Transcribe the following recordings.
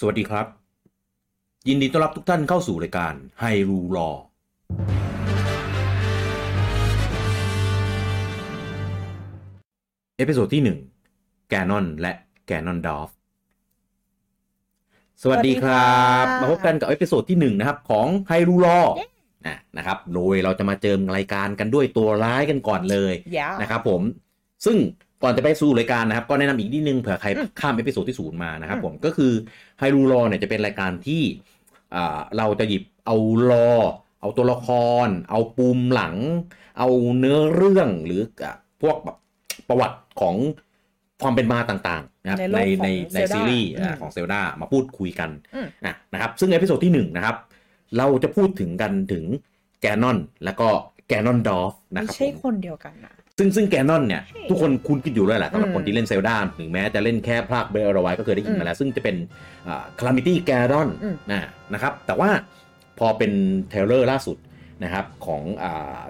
สวัสดีครับ ยินดีต้อนรับทุกท่านเข้าสู่รายการ Hyrule Lore episode ที่หนึ่งแกนอนและแกนอนดอฟสวัสดีครับสวัสดีค่ะมาพบกันกับ episode ที่หนึ่งนะครับ ของ Hyrule Lore นะนะครับ โดยเราจะมาเจิมรายการกันด้วยตัวร้ายกันก่อนเลยยานะครับผมซึ่ง ก่อนจะไปสู่รายการนะครับ ก็แนะนำอีกนิดนึงเผื่อใครอืมข้าม episode ที่ศูนย์มานะครับอืมผมก็คือ Hyrule Lore เนี่ยจะเป็นรายการที่อ่าเราจะหยิบเอา lore เอาตัวละคร เอาปูมหลัง เอาเนื้อเรื่องหรืออะพวกแบบประวัติของความเป็นมาต่างๆนะครับในโลในกของในใน Zelda ซีรีส์อะอืมของเซลดามาพูดคุยกันอืมอะนะครับ ซึ่ง episode ที่หนึ่งนะครับ เราจะพูดถึงกันถึงแกนอนแล้วก็แกนอนดอฟนะไม่ครับใช่ผมคนเดียวกันนะ ซึ่งซึ่งแกนอนเนี่ยใช่ทุกคนคุ้นชินอยู่แล้วแหละสำหรับอืมคนที่เล่นเซลดาถึงแม้จะเล่นแค่ภาคเบลไว้ก็เคยได้ยินอืมมาแล้ว ซึ่งจะเป็น Calamity Ganon อืมนะนะครับ แต่ว่าพอเป็น trailer ล่าสุดนะครับของ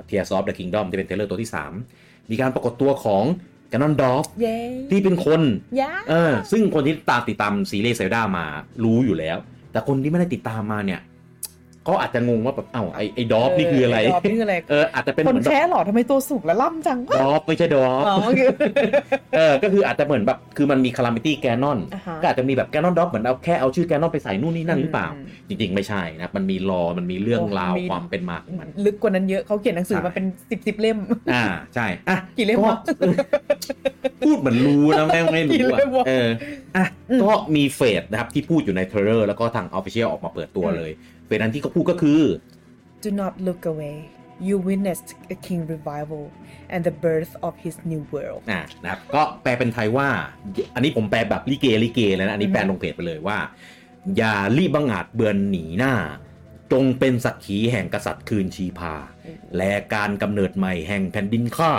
Tears of the Kingdom ที่เป็น trailer ตัวที่ 3 มีการปรากฏตัวของแกนอนดอฟเย้ที่เป็นคนยาเออซึ่งคนที่ตามติดตามซีรีส์เซลดามารู้อยู่แล้ว แต่คนที่ไม่ได้ติดตามมาเนี่ย ก็อาจจะงงว่าแบบเอ้าไอไอดอฟนี่คืออะไรดอฟนี่คืออะไรเอออาจจะเป็นคนเหมือนแบบแค่หรอทำไมตัวสูงและล่ำจังดอฟไม่ใช่ดอฟอ๋อคือเออก็คืออาจจะเหมือนแบบคือมันมีคารามิตี้แกนอนอ่าฮะก็อาจจะมีแบบแกนอนด็อกเหมือนเอาแค่เอาชื่อแกนอนไปใส่นู่นนี่นั่นหรือเปล่าอืมจริง ๆ ไม่ใช่นะมันมีรอมันมีเรื่องโอ้ราวมีความเป็นมาของมันลึกกว่านั้นเยอะเขาเขียนหนังสือใช่มาเป็นสิบสิบเล่ม อ่าใช่อะกี่เล่มก็วะเออพูดเหมือนรู้นะแม่งไม่กี่รู้เล่อะมวะเอออะอืมก็มี phrase นะครับที่พูดอยู่ใน trailer แล้วก็ทาง official ออกมาเปิดตัวอืมเลย phrase นั้นที่เขาพูดก็คือ Do not look away you witness a king's revival and the birth of his new world อ่านะครับก็แปลเป็นไทยว่า อันนี้ผมแปลแบบลิเกลิเกเลยนะ อันนี้อืมแปลลงเพจไปเลยว่า อย่ารีบบังอาจเบือนหนีหน้า จงเป็นสักขีแห่งกษัตริย์คืนชีพา และการกำเนิดใหม่แห่งแผ่นดินข้า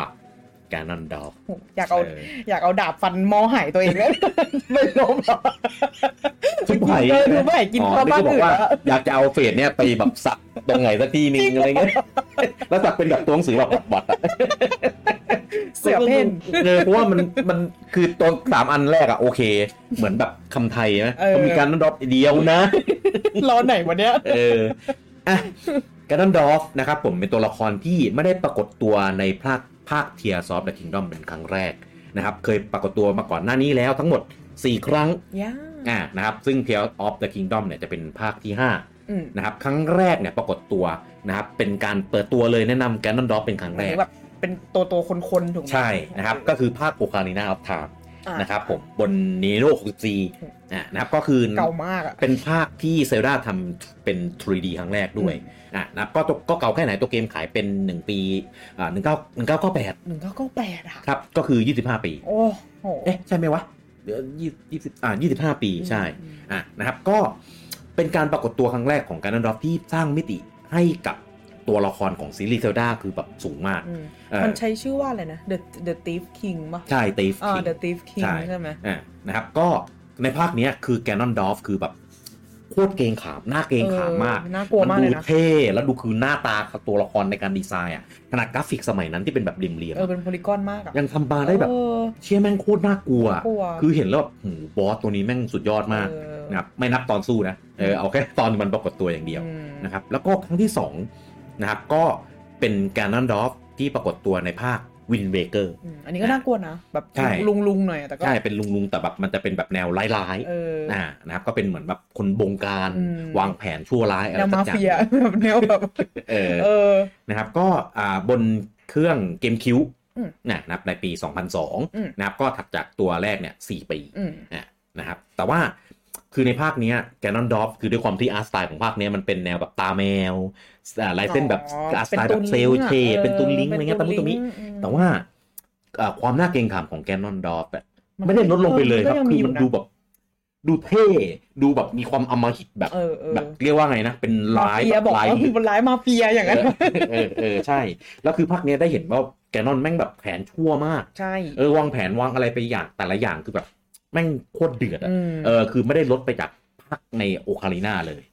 แกนนันดอฟอยากเอาเอออยากเอาดาบฟันหมอหายตัวเองเลยไม่ลบหรอทุกไผ่เออทุกไผ่กินอ๋อข้าวนี่บ้านก็บอกอื่นว่าแล้วอยากจะเอาเฟสเนี่ยไปแบบสักตรงไหนสักที่นึงอะไรเงี้ยแล้วสักเป็นแบบตัวหนังสือแบบบอดๆอะเสือเพ่นเออเพราะว่ามันมันคือตัวสามอันแรกอะโอเค เหมือนแบบคำไทยนะเออก็มีการนันดอฟเดียวนะรอไหนวันเนี้ยเอออะก a น o นดอฟนะครับผมเป็นตัวละครที่ไม่ได้ปรากฏตัวในภาค ภาคเทียร์ซอฟต์ h ด k คิงดอมเป็นครั้งแรกนะครับ เคยปรากฏตัวมาก่อนหน้านี้แล้วทั้งหมด 4 ครั้งย่าอ่านะครับ ซึ่ง Tears of the Kingdom เนี่ยจะเป็นภาคที่5อืมนะครับ ครั้งแรกเนี่ยปรากฏตัวนะครับ เป็นการเปิดตัวเลยแนะนำแกนอนดอฟเป็นครั้งแรกแบบเป็นตัวตัวคนๆ ถูกไหมใช่นะครับ ก็คือภาคโ c คา r ินาออฟ i m e อ่านะครับผมบน Nero 64อ่านะครับก็คือเก่ามากอะเป็นภาคที่เซลดาทำเป็น 3D ครั้งแรกด้วย อะนะครับก็ก็เก่าแค่ไหนตัวเกมขายเป็น 1 ปีอ่า19 1998หนึ่งเก้าเก้าแปดอะครับก็คือ 25 ปี โอ้โหเอ๊ะใช่ไหมวะเดี๋ยวยี่สิบอ่า25ปีใช่อืมอะนะครับก็เป็นการปรากฏตัวครั้งแรกของการนันดอฟที่สร้างมิติให้กับตัวละครของซีรีส์เซลดาคือแบบสูงมากอืมเออมันใช้ชื่อว่าอะไรนะ The The Thief King ป่ะ ใช่ตีฟอ่าคิง The Thief King ใช่ใช่ไหมอ่านะครับ ก็ในภาคเนี้ยคือ Ganondorf คือแบบโคตรเกรงขามน่าเกรงขามมากเออน่ากลัวมากเลยดูนะเท่แล้วดูคือหน้าตาตัวละครในการดีไซน์อะขนาดกราฟิกสมัยนั้นที่เป็นแบบเหลี่ยมเออเป็น polygon มากอะๆยังทำมาได้แบบเออเชี่ยแม่งโคตรน่ากลัวน่ากลัว คือเห็นแล้วแบบโห boss ตัวนี้แม่งสุดยอดมากเออนะครับไม่นับตอนสู้นะเออเอาแค่ตอนมันปรากฏตัวอย่างเดียวอืมนะครับแล้วก็ครั้งที่สองนะครับก็เป็น Ganondorf ที่ปรากฏตัวในภาค วินเวเกอร์อืมอันนี้ก็น่ากลัวนะ แบบใช่ลุงลุงๆหน่อยอะแต่ก็ใช่ เป็นลุงๆแต่แบบมันจะเป็นแบบแนวร้ายๆเอออ่านะครับ ก็เป็นเหมือนแบบคนบงการอืมวางแผนชั่วร้ายอะไรแนวมาเฟียสักอย่างเฟียแบบแนวแบบเออเออนะครับ ก็อ่าบนเครื่อง GameCube อืมนะครับในปีอืม2002 นะครับ ก็ถัดจากตัวแรกเนี่ย4ปีอืมอะนะครับ แต่ว่าคือในภาคเนี้ Ganondorf คือด้วยความที่ art style ของภาคเนี้ยมันเป็นแนวแบบตาแมววอ่า ลายเส้นแบบอ๋ออาร์ตสไตล์เป็แบนบตูนเซลลิงก์เชอะเป็นตูนลิงก์เอออะไรเงี้ยเป็ตะนมุตะมิตูนลิงก์อืมแต่ว่าอ่าความน่าเกรงขามของแกนนอนดอฟไม่ได้ลดลงไปเลยครับก็ยังคืมีออยู่มันนะดูแบบดูเท่ดูแบบมีความอำมหิตแบบเออเออแบบเรียกว่าไงนะ เป็นมาร้ายเฟียแบบบอกร้ายว่าคือมันร้ายมาเฟียอย่างนั้นเออเออใช่ แล้วคือภาคเนี้ยได้เห็นว่าแกนนอนแม่งแบบแผนชั่วมากใช่เออวางแผนวางอะไรไปอย่างแต่ละอย่างคือแบบแม่งโคตรเดือดอะอืมเออคือไม่ได้ลดไปจากภาคใน Ocarina เลย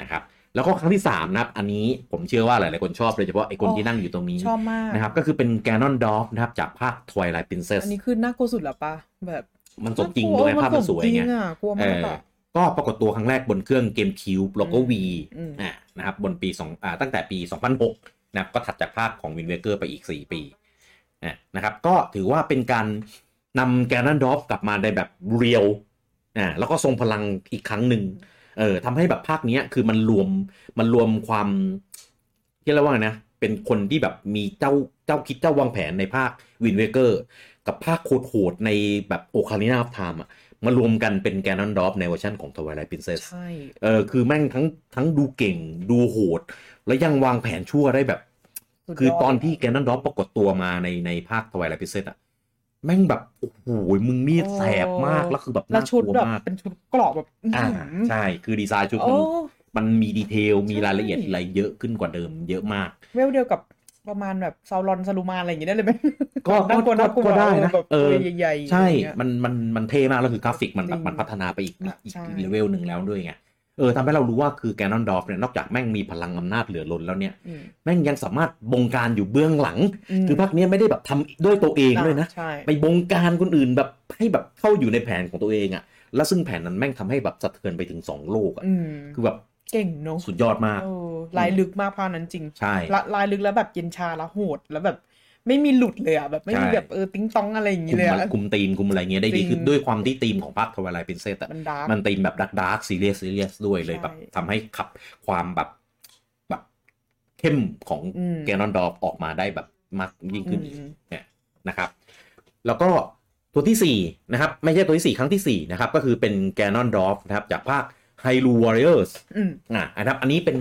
นะครับ แล้วก็ครั้งที่สามนะครับ อันนี้ผมเชื่อว่าหลาย ๆ คนชอบโดยเฉพาะไอ้คนอ๋อที่นั่งอยู่ตรงนี้ ชอบมาก นะครับ ก็คือเป็น Ganondorf นะครับ จากภาค Twilight Princess อันนี้คือน่ากลัวสุดแล้วปะแบบมันสมจริงด้วยภาพมันสวยจริงไงอะน่ากลัวเอมากเออะก็ปรากฏตัวครั้งแรกบนเครื่องเกมคิวแล้วก็ V อืมอ่านะครับบนปีสองอ่าตั้งแต่ปี 2006 นะครับก็ถัดจากภาคของ Wind Waker ไปอีก 4 ปีอะนะครับก็ถือว่าเป็นการนำ Ganondorf กลับมาในแบบ real อ่าแล้วก็ทรงพลังอีกครั้งหนึ่ง เออทำให้แบบภาคเนี้ยคือมันรวมมันรวมความที่เรียกว่าไงนะ เป็นคนที่แบบมีเจ้าเจ้าคิดเจ้าวางแผนในภาค Wind Waker กับภาคโหดๆในแบบ Ocarina of Time อะมารวมกันเป็น Ganondorf ในเวอร์ชันของ Twilight Princess ใช่เออคือแม่งทั้งทั้งดูเก่งดูโหด แล้วยังวางแผนชั่วได้แบบสุดยดคือตอนที่ Ganondorf ปรากฏตัวมาในในภาค Twilight Princess อะ แม่งแบบโอ้โหมึงนี่แสบมากแล้วคือแบบแล้วชุดแบบน่ากลัวมากเป็นชุดเกราะแบบอื้ออ่าหือใช่คือดีไซน์ชุดโอ้มันมันมี detail มีรายละเอียดใช่อะไรเยอะขึ้นกว่าเดิมเยอะมากเลเวลเดียวกับประมาณแบบ Sauron Saruman อะไรอย่างงี้ได้เลยไหมก็น่ากลัวก็น่ากลัวก็ได้นะแบบเออตัวใหญ่ๆใช่อะไรเงี้ยมันมันมันเท่มากแล้วคือกราฟิกมันแบบจริงมันพัฒนาไปอีกอะอีกใช่เลเวลหนึ่งแล้วด้วยไง เออทำให้เรารู้ว่าคือ Ganondorf เนี่ยนอกจากแม่งมีพลังอำนาจเหลือล้นแล้วเนี่ยอืมแม่งยังสามารถบงการอยู่เบื้องหลังคือภาคเนี้ยไม่ได้แบบทำด้วยตัวเองด้วยนะใช่ไปบงการคนอื่นแบบให้แบบเข้าอยู่ในแผนของตัวเองอะแล้วซึ่งแผนนั้นแม่งทำให้แบบสะเทือนไปถึงสองโลกอะอืมคือแบบเก่งเนอะสุดยอดมากเออลายลึกมากภาคนั้นจริงใช่ละลายลึกแล้วแบบเย็นชาแล้วโหดแล้วแบบ ไม่มีหลุดเลยอะแบบไม่มีใช่แบบเออติ้งตองอะไรอย่างคุงี้มเลยมันอะคุมธีมคุมอะไรเงี้ยได้ดีจริงคือด้วยความที่ธีมของภาค Twilight Princess อะมัน dark มันธีมแบบ dark dark serious serious ด้วยเลยใช่แบบทำให้ขับความแบบแบบเข้มของอืม Ganondorf ออกมาได้แบบมากยิ่งขึ้นอีกอืมเนี่ยนะครับ แล้วก็ตัวที่ 4 นะครับ ไม่ใช่ตัวที่ 4 ครั้งทีสี่4 นะครับ ก็คือเป็น Ganondorf นะครับ จากภาค h y l u Warriors อืมอ่านะครับ อันนี้เป็น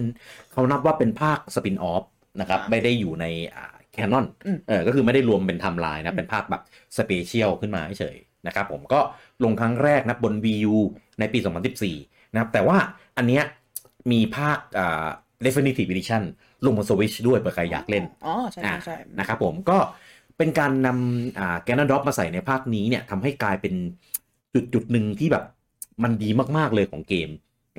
เขานับว่าเป็นภาค spin-off นะครับอ่าไม่ได้อยู่ใน canon อืมเออก็คือไม่ได้รวมเป็นไทม์ไลน์อืนะเป็นภาคแบบ special ขึ้นมาเฉยๆนะครับผมก็ลงครั้งแรกนะบน VU ในปี 2014 นะครับ แต่ว่าอันเนี้ยมีภาคอ่า Definitive Edition ลงบน Switch ด้วยเผื่อใครอยากเล่นอ๋อใช่ใช่ใช่นะครับผมก็เป็นการนำอ่าแกนนดรอปมาใส่ในภาคนี้เนี่ยทำให้กลายเป็นจุดจุดหนึ่งที่แบบมันดีมาก ๆ เลยของเกม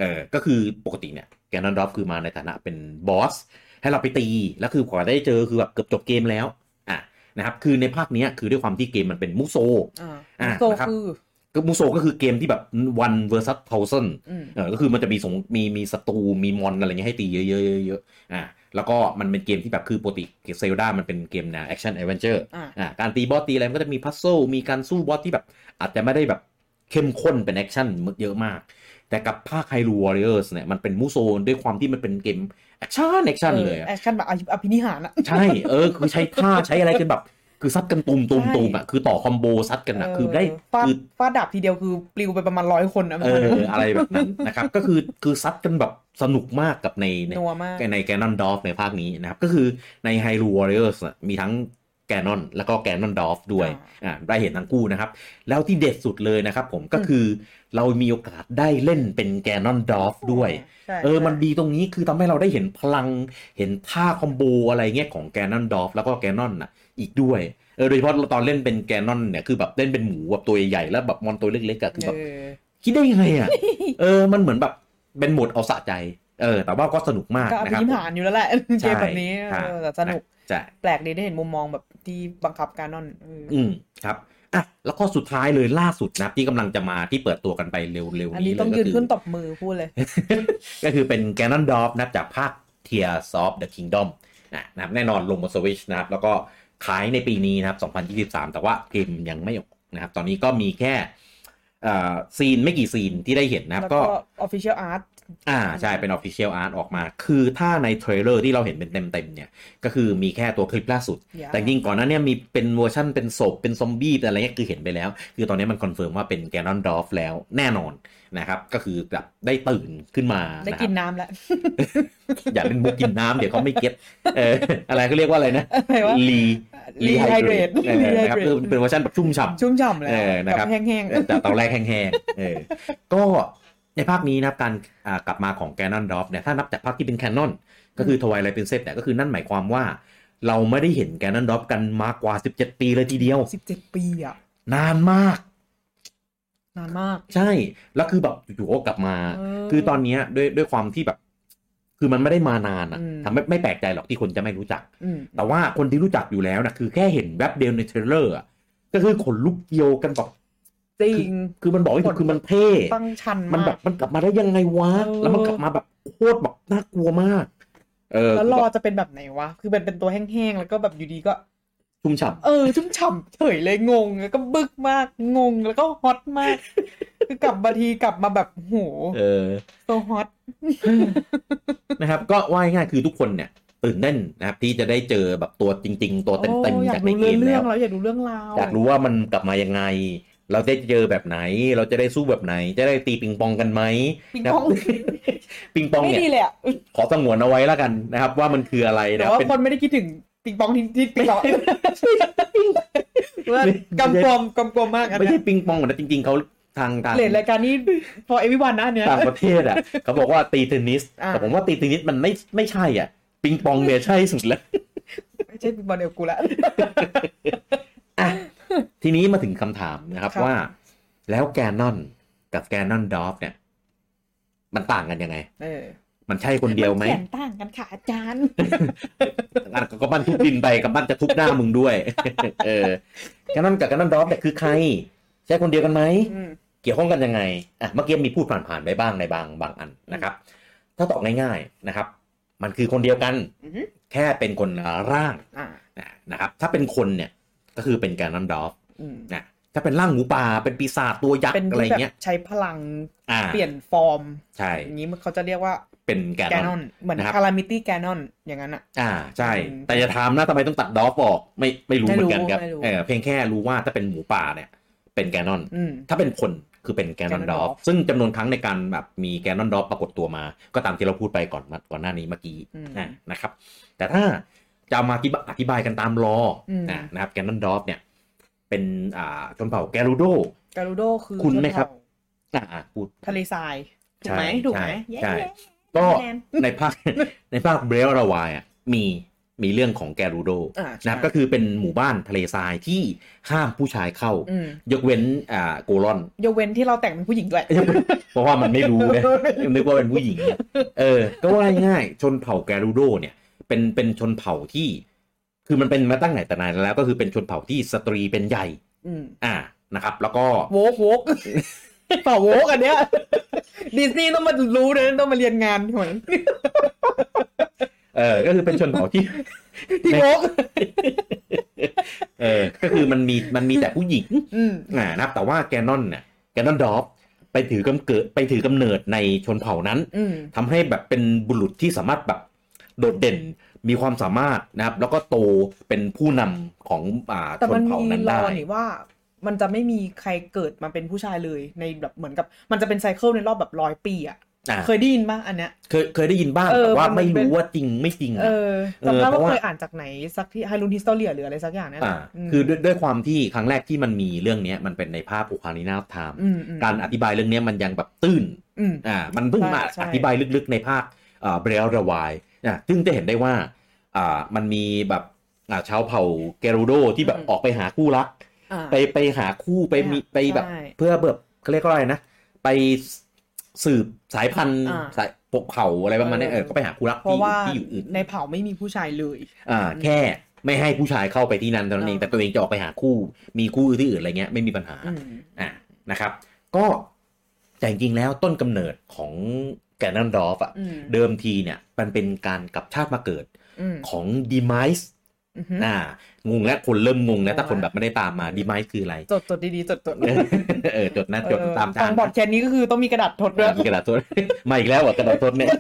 เออก็คือปกติเนี่ยแกนนดรอปคือมาในฐานะเป็นบอส ให้เราไปตี แล้วคือกว่าได้เจอคือแบบเกือบจบเกมแล้วอะนะครับคือในภาคเนี้ยคือด้วยความที่เกมมันเป็นมุโซอ่าอ่ามุโซนะครับคือก็มุโซก็คือเกมที่แบบ one versus thousand อืมเออก็คือมันจะมีสงมีมีศัตรูมี mon อะไรเงี้ยให้ตีเยอะๆเยอะๆอ่าแล้วก็มันเป็นเกมที่แบบคือปกติ Zelda มันเป็นเกมแนว action adventure อ่าอ่าการตี boss ตีอะไรมันก็จะมี puzzle มีการสู้ boss ที่แบบ อาจจะไม่ได้แบบเข้มข้นเป็น action เยอะมาก แต่กับภาค Hyrule Warriors เนี่ยมันเป็นมุโซด้วยความที่มันเป็นเกม action action เลยอะแอคชั่นแบบอภินิหารอะใช่เออคือใช้ท่าใช้อะไรกันแบบคือซัดกันตูมตูมใช่ตูมอะคือต่อ combo ซัดกันอะคือได้ฟาดคือฟาดดาบทีเดียวคือปลิวไปประมาณร้อยคนอะเอออะไรแบบนั้นนะครับ ก็คือคือซัดกันแบบสนุกมากกับในในนัวมากใน Ganondorf ในภาคนี้นะครับ ก็คือใน Hyrule Warriors มีทั้ง Ganon แล้วก็ Ganondorf ด้วยอ่าได้เห็นทั้งคู่นะครับ แล้วที่เด็ดสุดเลยนะครับผมก็คือเรามีโอกาสได้เล่นเป็น Ganondorf ด้วยใช่เออมันใช่ดีตรงนี้คือทำให้เราได้เห็นพลังเห็นท่าคอมโบอะไรเงี้ยของแกนนอนดอฟแล้วก็แกนนอนน่ะอีกด้วยเออโดยเฉพาะตอนเล่นเป็นแกนนอนเนี่ยคือแบบเล่นเป็นหมูแบบตัวใหญ่ๆแล้วแบบมอนตัวเล็กๆอะคือแบบเออคิดได้ยังไงอะเออมันเหมือนแบบเป็นโหมดเอาสะใจเออแต่ว่าก็สนุกมากก็อนะภิครับนิหารอยู่แล้วแหละใช่เกมแบบนี้ใช่เออแต่สนุก ใช่แปลกดีได้เห็นมุมมองแบบที่บังคับการนอนเออออืมครับอะแล้วก็สุดท้ายเลยล่าสุดนะครับที่กำลังจะมาที่เปิดตัวกันไปเร็วๆอันนี้นี้เลต้องยยืก็นคือขึ้นตบมือพูดเลย ก็คือเป็น g a n o n d o r f นะครับจากภาค Tears of the Kingdom นะนะครับแน่นอนลงบน Switch นะครับ แล้วก็ขายในปีนี้นะครับ 2023 แต่ว่าเกมยังไม่ออกนะครับ ตอนนี้ก็มีแค่อ่า scene ไม่กี่ scene ที่ได้เห็นนะครับแล้วก็ก็ official art อ่าใช่เป็น Official Art ออกมา คือถ้าใน trailer ที่เราเห็นเป็นเต็มๆเนี่ย ก็คือมีแค่ตัวคลิปล่าสุด Yeah แต่จริงๆก่อนหน้าเนี้มีเป็นเวอร์ชั่นเป็นศพเป็นซอมบี้อะไรเงี้ยคือเห็นไปแล้ว คือตอนนี้มัน confirm ว่าเป็น Ganondorf แล้วแน่นอนนะครับ ก็คือแบบได้ตื่นขึ้นมาได้กินน้ำแล้วนะครับ อย่าเล่นมุกกินน้ำเดี๋ยวเขาไม่ get เอออะไรเขาเรียกว่าอะไรนะอะไรวะรี Rehydrate เออนะครับคือเป็นเวอร์ชันแบบชุ่มฉ่ำชุ่มฉ่ำแล้วเออนะครับแห้งเออแต่ตอนแรกแห้งๆเออก็ ในภาคนี้นะครับการอ่ากลับมาของ Ganondorf เนี่ยถ้านับจากภาคที่เป็น canon ก็คือ Twilight Princess เนี่ยก็คือนั่นหมายความว่า เราไม่ได้เห็น Ganondorf กันมากกว่า 17 ปีเลยทีเดียวๆสิบเจ็ดปีอะนานมาก นานมาก ใช่ แล้วคือแบบอยู่ๆก็กลับมาเออคือตอนเนี้ยด้วยด้วยความที่แบบ คือมันไม่ได้มานานอะอืมทำให้ไม่แปลกใจหรอกที่คนจะไม่รู้จักอืมแต่ว่าคนที่รู้จักอยู่แล้วนะคือแค่เห็นแวบเดียวใน trailer อะก็คือขนลุกเกรียวกันแบบ จริง คือมันบอกไม่ถูกคือมันเท่ตั้งชันมันมาแบกบมันกลับมาได้ยังไงวะเออแล้วมันกลับมาแบบโคตรแบบน่ากลัวมากเออแล้วรอจะเป็นแบบไหนวะ คือเป็นเป็นตัวแห้งๆ แล้วก็แบบอยู่ดีก็ชุ่มฉ่เออ ชุ่มฉ่ำเฉยเลยงง แล้วก็บึกมาก งง แล้วก็ฮอตมาก คือกลับมาทีกลับมาแบบโหำเออโซฮอตนะครับ ก็ว่าง่ายๆคือทุกคนเนี่ยตื่นเต้นนะครับที่จะได้เจอแบบตัวจริง ๆ ตัวเต็มโอ้อๆยาจากกในรู้เกเรื่องมเรื่แล้องวเราอยากรู้เรื่องราวอยากรู้ว่ามันกลับมายังไง เราจะเจอแบบไหน เราจะได้สู้แบบไหน จะได้ตีปิงปองกันไหมปิงนะปองปิงปองไม่เนี่ยดีเลยอะขอสงวนเอาไว้แล้วกันนะครับ ว่ามันคืออะไรแต่นะว่าเป็นคนไม่ได้คิดถึงปิงปองที่ที่ปิงปองว่ากำกวมกำกวมมากอันไม่เนี้ใช่ยปิงปองนะจริง ๆเขาทางการเลดรายการนี้ for everyone นะอันเนี้ยต่างประเทศอะเขาบอกว่าตีเทนนิสอ่าแต่ผมว่าตีเทนนิสมันไม่ไม่ใช่อะ ปิงปองเนี่ยใช่สุดแล้วไม่ใช่ปิงปองเดียวกูละอะ ทีนี้มาถึงคำถามนะครับครับว่า แล้วแกนนอนกับแกนนอนดอฟเนี่ย มันต่างกันยังไงเออมันใช่คนเดียวไหมเขียนต่างกันค่ะอาจารย์อันก็มันทุบดินไปกับมันจะทุบหน้ามึงด้วย เออแกนนอนกับแกนนอนดอฟเนี่ยคือใคร ใช่คนเดียวกันไหมอืมเกี่ยวข้องกันยังไง อะ เมื่อกี้มีพูดผ่านๆไปบ้างในบางบางอันนะครับ ถ้าตอบง่ายๆนะครับ มันคือคนเดียวกันอือฮึแค่เป็นคนละร่างอ่านะครับ ถ้าเป็นคนเนี่ย ก็คือเป็น Ganondorf อืม นะถ้าเป็นร่างหมูป่าเป็นปีศาจตัวยักษ์เป็นอะไรที่แบบเงี้ยใช้พลังอ่าเปลี่ยนฟอร์มใช่อย่างนี้มันเขาจะเรียกว่าเป็น Ganon Ganon เหมือนนะครับ Cala mity Ganon อย่างนั้นอะอ่าใช่อืมแต่จะถามนะทำไมต้องตัดดอฟออกไม่ไม่รู้ไม่รู้เหมือนกันครับไม่รู้เออเพียงแค่รู้ว่าถ้าเป็นหมูป่าเนี่ย เป็น Ganon อืมถ้าเป็นคนคือเป็นแกนนอนดอฟ Ganondorf ซึ่งจำนวนครั้งในการแบบมี Ganondorf ปรากฏตัวมา ก็ตามที่เราพูดไปก่อนมาก่อนหน้านี้เมื่อกี้อืมอะนะครับ แต่ถ้าจะเอามาอธิบายอธิบายกันตามรออมอะนะครับแกนนอนดอฟเนี่ย เป็นอ่าชนเผ่าแกรูโดการูโดคือคุณไหมครับชนเผ่าอะอะพูดทะเลทรายถูกไหมใช่ถูกไหมใช่เย้ใช่เย้ก็แนนในภาคในภาคเบรลราวายอะมีมีเรื่องของแกรูโดอ่านะครับใช่ก็คือเป็นหมู่บ้านทะเลทรายที่ห้ามผู้ชายเข้าอืมยกเว้นอ่าโกลอน ยกเว้นที่เราแต่งเป็นผู้หญิงด้วย เพราะว่ามันไม่รู้ไงนึกว่าเป็นผู้หญิงอะเออ ก็ว่าง่ายๆชนเผ่าแกรูโดเนี่ย เป็นเป็นชนเผ่าที่ คือมันเป็นมาตั้งไหนแต่นานแล้วก็คือเป็นชนเผ่าที่สตรีเป็นใหญ่อืมอ่านะครับ แล้วก็โวกโวกเปล่าโวกอันเนี้ยดิสนีย์ต้องมารู้เลยต้องมาเรียนงานเหมือนเออ ก็คือเป็นชนเผ่าที่ที่โวกเออ ก็คือมันมีมันมีแต่ผู้หญิงอืมอ่านะครับแต่ว่าแกนนอนเนี่ยแกนนอนดอฟไปถือกำเกิดไปถือกำเนิดในชนเผ่านั้นอืมทำให้แบบเป็นบุรุษที่สามารถแบบโดดเด่น มีความสามารถนะครับ แล้วก็โตเป็นผู้นำของอ่าแต่ชมันนเผ่ามีนั้นรอได้นี่ว่ามันจะไม่มีใครเกิดมาเป็นผู้ชายเลยในแบบเหมือนกับ มันจะเป็นไซเคิลในรอบแบบร้อยปีอะอ่าเคยได้ยินปะอันเนี้ยเคยเคยได้ยินบ้างเออแต่ว่ามันไม่เป็นรู้ว่าจริงไม่จริงเออะอจำได้เออเพราะว่าว่าเคยอ่านจากไหนสักที่ Hyrule Historia หรืออะไรสักอย่างเนี่ยแหอ่าละมคือด้วยด้วยความที่ครั้งแรกที่มันมีเรื่องเนี้ยมันเป็นในภาค Ocarina of Time อืมอืมการอธิบายเรื่องเนี้ยมันยังแบบตื้นอืมอ่ามันเพิ่งมาใช่ใช่อธิบายลึกๆในภาคอ่าเบรลระวาย อ่าซึ่งจะเห็นได้ว่าอ่ามันมีแบบอ่าชาวเผ่า Gerudo ที่แบบออกไปหาคู่รักอ่าไปไปหาคู่ไปมีไปแบบใช่เพื่อแบบเขาเรียกว่าอะไรนะ ไปสืบสายพันธุ์อ่าสายปกเผ่าอะไรประมาณนี้เอเอออก็ไปหาคู่รักเพราะที่ว่าที่อยู่อื่นในเผ่าไม่มีผู้ชายเลย อ่า แค่ไม่ให้ผู้ชายเข้าไปที่นั่นเท่านั้นเองอ่าแต่ตัวเองจะออกไปหาคู่ มีคู่ที่อื่นอะไรเงี้ยไม่มีปัญหาอืมอ่านะครับ ก็แต่จริงๆแล้วต้นกำเนิดของ แกนนันดอฟอะอืมเดิมทีเนี่ยมันเป็นการกลับชาติมาเกิดอืมของดีม s ส์อือฮึอ่างงแล้วคนเริ่มงงแล้วถ้างงละคนแบบไม่ได้ตามมาดีม s ส์คืออะไร จดจดดีๆจดจดเออจดนะจดเออตามฟัทางงบอดแคนนี้ก็คือต้องมีกระดาษทดด้วยมีกระดาษทดมาอีกแล้วเหรอะกระดาษทดเนี่ย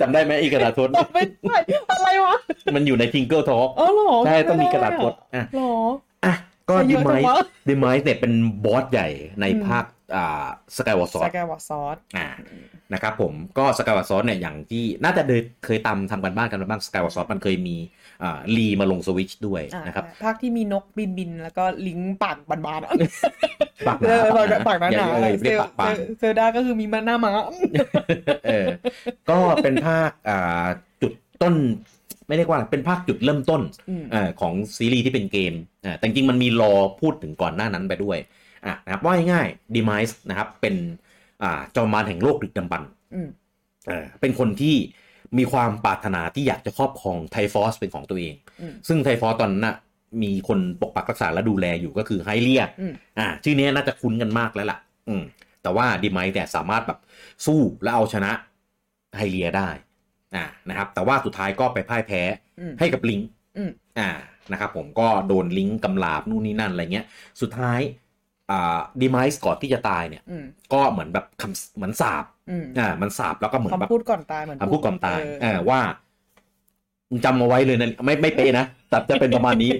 จำได้ไหมอีกกระดาษทดไม่ใช่อะไรวะมันอยู่ในทิงเกิลทอ l k อ๋อเหรอใช่ต้องมีกระดาษทดอะเหรออะ ก็ใช่เยดีอะมจังส์วะดีมส์เนี่ยเป็นบอสใหญ่ในอืมภาคอ่าสกายวอร์ซอสสกายวอร์ซอสอ่านะครับผมก็สกายวอร์ซอสเนี่ยอย่างที่น่าจะเคยตามทำกันบ้านกันมาบ้างสกายวอร์ซอสมันเคยมีอ่าลีมาลงสวิตช์ด้วยอ่านะครับภาคที่มีนกบินบินๆแล้วก็ลิงก์ปากบานๆอะปากหเอนาอปากปากหนาอย่หนาเออเซเรียลกปากปานเซลดาก็คือมีมันหน้าม้าเออก็เป็นภาคอ่าจุดต้น ไม่เรียกว่าอะไรเป็นภาคจุดเริ่มต้นอืมเอ่อของซีรีส์ที่เป็นเกมอ่าแต่จริงๆมันมีรอพูดถึงก่อนหน้านั้นไปด้วยอะนะครับว่าง่ายๆ Demise นะครับ เป็นอ่าจอมมารแห่งโลกดึกดำบรรพ์อืมเออเป็นคนที่มีความปรารถนาที่อยากจะครอบครองไทฟอสเป็นของตัวเองอืมซึ่งไทฟอสตอนนั้นน่ะมีคนปกปักรักษาและดูแลอยู่ก็คือไฮเลียอืมอ่าชื่อเนี้ยน่าจะคุ้นกันมากแล้วล่ะ อืมแต่ว่าดีไมเนี่ยสามารถแบบสู้และเอาชนะไฮเลียได้ อ่านะครับ แต่ว่าสุดท้ายก็ไปพ่ายแพ้อืมให้กับลิงอืมอ่านะครับผมก็โดนลิงก์กำลาบนู่นนี่นั่นอะไรเงี้ย สุดท้ายอ่าดีไมส์ก่อนที่จะตายเนี่ยอืมก็เหมือนแบบคำเหมือนสาบอืมอ่ามันสาบแล้วก็เหมือนแบบคำพูดก่อนตายเหมือนคำพูดก่อนตายเเออว่ามึงจำเอาไว้เลยนะไม่ไม่เป๊ะนะแต่จะเป็นประมาณนี้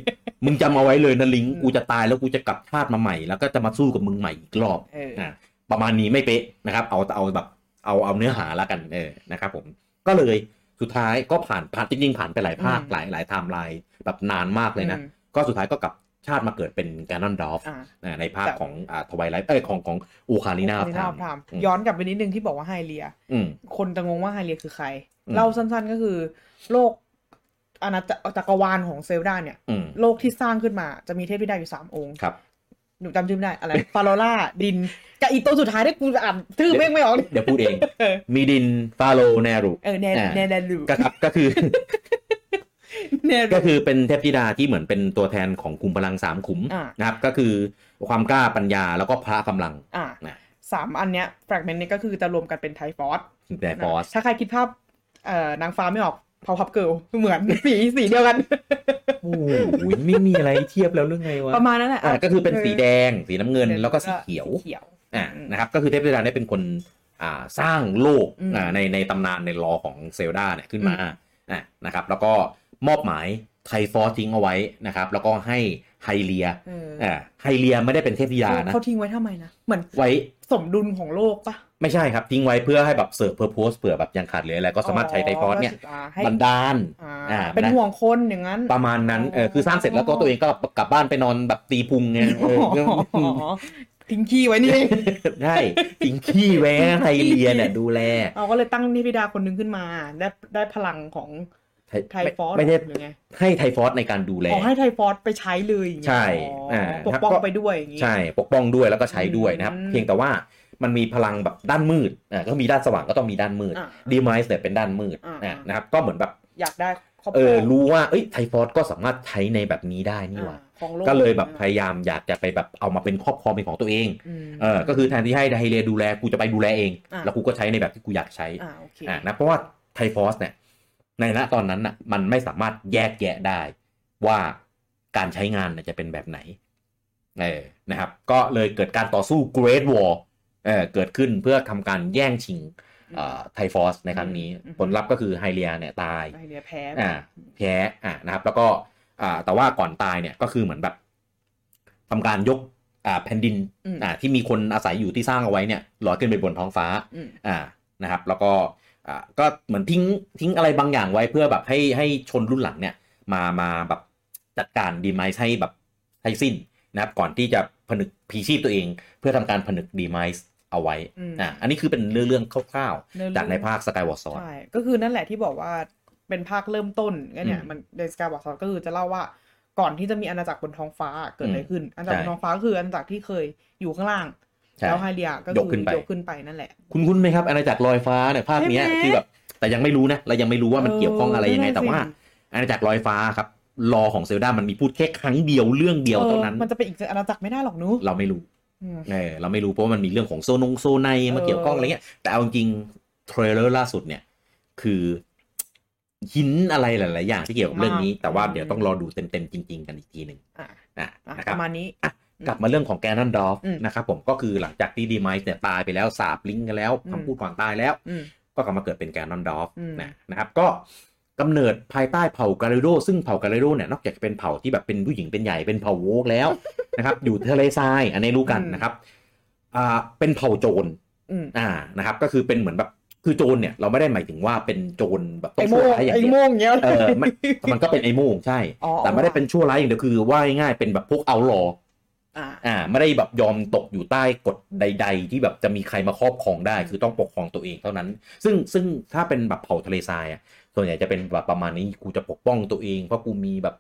มึงจำเอาไว้เลยนะลิงก์กูจะตายแล้วกูจะกลับชาติมาใหม่ แล้วก็จะมาสู้กับมึงใหม่อีกรอบเอออ่าประมาณนี้ไม่เป๊ะนะครับ เอาเอาแบบเอาเอาเนื้อหาแล้วกันเออนะครับผม ก็เลยสุดท้ายก็ผ่านผ่านจริงๆผ่านไปหลายภาคอืมหลายหลายไทม์ไลน์แบบนานมากเลยนะอืมก็สุดท้ายก็กลับชาติมาเกิดเป็น Ganondorf อ่าในภาคแต่ของอ่า Twilight เอ้ยของของ Ocarina นี่ทาน่ามทำย้อนกลับไปนิดนึงที่บอกว่า Hylia อืมคนจะงงว่า Hylia คือใครอืมเล่าสั้นๆก็คือ โลกอาณาจักรจักรวาลของ Zelda เนี่ยอืมโลกที่สร้างขึ้นมาจะมีเทพธิดาอยู่สามองค์ครับ หนูจำชื่อไม่ได้อะไร Farore Din กับอีตัวสุดท้ายที่กูอ่านชื่อแม่งไม่ออกเดี๋ยวพูดเองเออมี Din Farore Nayru เออแนอ่าแน Nayru ก็ครับก็คือNayru ก็คือเป็นเทพธิดาที่เหมือนเป็นตัวแทนของกลุ่มพลังสามขุมอ่านะครับ ก็คือความกล้าปัญญาแล้วก็พละกำลังอ่านะสามอันเนี้ย fragment นี้ก็คือจะรวมกันเป็น Triforce แต่ Triforce ถ้าใครคิดภาพเอ่อนางฟ้าไม่ออก Powerpuff Girls เหมือนสีสีเดียวกัน โอ้โหไม่มีอะไรเทียบแล้วเรื่องไงวะประมาณนั้นแหละอ่าก็คือเป็นสีแดง สีน้ำเงินแล้วก็สีเขียวสีเขียวอ่าอืมนะครับ ก็คือเทพธิดาเนี่ยเป็นคนอ่าสร้างโลกอืมอ่าในในตำนานใน lore ของ Zelda เนี่ยขึ้นมาอ่านะครับ แล้วก็มอบหมาย Triforce ทิ้งเอาไว้นะครับ แล้วก็ให้ Hylia เอออ่า Hylia ไม่ได้เป็นเทพธิดานะเขาทิ้งไว้ทำไมนะเหมือนไว้สมดุลของโลกปะ ไม่ใช่ครับ ทิ้งไว้เพื่อให้แบบ serve purpose เผื่อแบบยังขาดเหลืออะไรก็สามารถใช้ Triforce เนี่ยให้บันดาลอ่าอ่าเป็นห่วงคนอย่างนั้น ประมาณนั้นเออคือสร้างเสร็จแล้วก็ตัวเองก็กลับบ้านไปนอนแบบตีพุงไงเอออ๋อทิ้งขี้ไว้นี่เองใช่ทิ้งขี้ไว้ให้ Hylia เนี่ยดูแลเอาก็เลยตั้งนิพิดาคนหนึงขึ้นมา ได้ได้พลังของไทฟอสไม่ใช่หรือไงให้ไทฟอสในการดูแลขอให้ไทฟอสไปใช้เลยอย่างเงี้ยใช่อ๋ออ่าปกป้องครับก็ไปด้วยอย่างงี้ใช่ ปกป้องด้วยแล้วก็ใช้ด้วยนะครับอืมเพียงแต่ว่า มันมีพลังแบบด้านมืดอ่าก็มีด้านสว่างก็ต้องมีด้านมืดอ่าดีม s ์เนี่ยเป็นด้านมืดอ่าอ่านะครับก็เหมือนแบบอยากได้ครอบคเอรอองรู้ว่าเอ้ยไทฟอสก็สามารถใช้ในแบบนี้ได้นี่หว่าอ่าของโลกก็เลยแบบพยายามอยากจะไปแบบเอามาเป็นครอบครองเป็นของตัวเองมเออก็คือแทนที่ให้ไฮเลียดูแลกูจะไปดูแลเองอ่าแล้วกูก็ใช้ในแบบที่กูอยากใช้อ่าโอเคอ่านะเพราะว่าไทฟอสเนี่ยในณตอนนั้นน่ะมันไม่สามารถแยกแยะได้ว่าการใช้งานน่ะจะเป็นแบบไหนเออนะครับ ก็เลยเกิดการต่อสู้ Great War เออเกิดขึ้นเพื่อทำการแย่งชิงไทฟอสในครั้งนี้อืมผลลัพธ์ก็คือไฮเลียเนี่ยตายไอเดียแพ้อ่าแพ้อ่านะครับ แล้วก็อ่าแต่ว่าก่อนตายเนี่ยก็คือเหมือนแบบทำการยกอ่าแผ่นดินอืมอ่าที่มีคนอาศัยอยู่ที่สร้างเอาไว้เนี่ยลอยขึ้นไปบนท้องฟ้าอืมอ่านะครับ แล้วก็อ่าก็เหมือนทิ้งทิ้งอะไรบางอย่างไว้เพื่อแบบให้ให้ชนรุ่นหลังเนี่ยมามาแบบจัดการดีไมซ์ให้แบบให้สิ้นนะครับก่อนที่จะผนึกพีชีพตัวเอง เพื่อทำการผนึกดีไมซ์ เอาไว้อืมอ่าอันนี้คือเป็นเรื่องเรื่องคร่าวเนื้อๆเรื่องจากในภาคสกายวอร์ซอนใช่ก็คือนั่นแหละที่บอกว่าเป็นภาคเริ่มต้นก็เนี่ยอืมมันเดสกาบอกซอนก็คือจะเล่าว่าก่อนที่จะมีอาณาจักรบนท้องฟ้าเกิดอะไรขึ้นอาณาจักรบนท้องฟ้าก็คืออาณาจักรที่เคยอยู่ข้างล่างใช่แล้ว Hylia ก็คือยกขึ้นไปยกขึ้นไปนั่นแหละ คุ้นคุ้นไหมครับอาณาจักรลอยฟ้าเนี่ยภาคเนี้ยใช่ไหมคือแบบแต่ยังไม่รู้นะเรายังไม่รู้ว่ามันเกี่ยวข้องอะไรยังไงเออแต่ว่านั่นสิอาณาจักรลอยฟ้าครับ lore ของ Zelda มันมีพูดแค่ครั้งเดียวเรื่องเดียวเท่านั้นเออมันจะเป็นอีกอาณาจักรไม่ได้หรอกหนูเราไม่รู้อืม เออเราไม่รู้เพราะว่ามันมีเรื่องของของ Zonai มาเกี่ยวข้องอะไรเงี้ย แต่เอาจริงๆ trailer ล่าสุดเนี่ย คือหินอะไรหลาย ๆ อย่างที่เกี่ยวกับเรื่องนี้ แต่ว่าเดี๋ยวต้องรอดูเต็ม ๆ จริง ๆ กันอีกทีหนึ่งอะนะอะนะคปรับระมาณนี้กลับมาเรื่องของแกนนันดอฟอืมนะครับผมก็คือหลังจากที่ดีไมส์เนี่ยตายไปแล้วสาบลิงก์กันแล้วอืมคำพูดก่อนตายแล้วอืมก็กลับมาเกิดเป็นแกนนันดอฟอืมนะนะครับก็ กำเนิดภายใต้เผ่าการิโดซึ่งเผ่าการิโดเนี่ยนอกจากจะเป็นเผ่าที่แบบเป็นผู้หญิงเป็นใหญ่เป็นเผ่าโวกแล้วนะครับอยู่ทะเลทรายอันนี้รู้กันนะครับอ่าเป็นเผ่าโจรอืมอ่านะครับ ก็คือเป็นเหมือนแบบคือโจรเนี่ยเราไม่ได้หมายถึงว่าเป็นโจรแบบต้ไอองโมชั่วงร้ายอย่างไอเดียวโมงเงี้ยเออมันมันก็เป็นไอ้โม่งใช่อ๋อแต่ไม่ได้เป็นชั่วร้ายอย่างเดียวคือว่าง่ายๆเป็นแบบพวกเอาลออ่าอ่าไม่ได้แบบยอมตกอยู่ใต้กฎใด ๆ ที่แบบจะมีใครมาครอบครองได้ คือต้องปกครองตัวเองเท่านั้น ซึ่งซึ่งถ้าเป็นแบบเผ่าทะเลทรายอะ ส่วนใหญ่จะเป็นแบบประมาณนี้กูจะปกป้องตัวเอง เพราะกูมีแบบ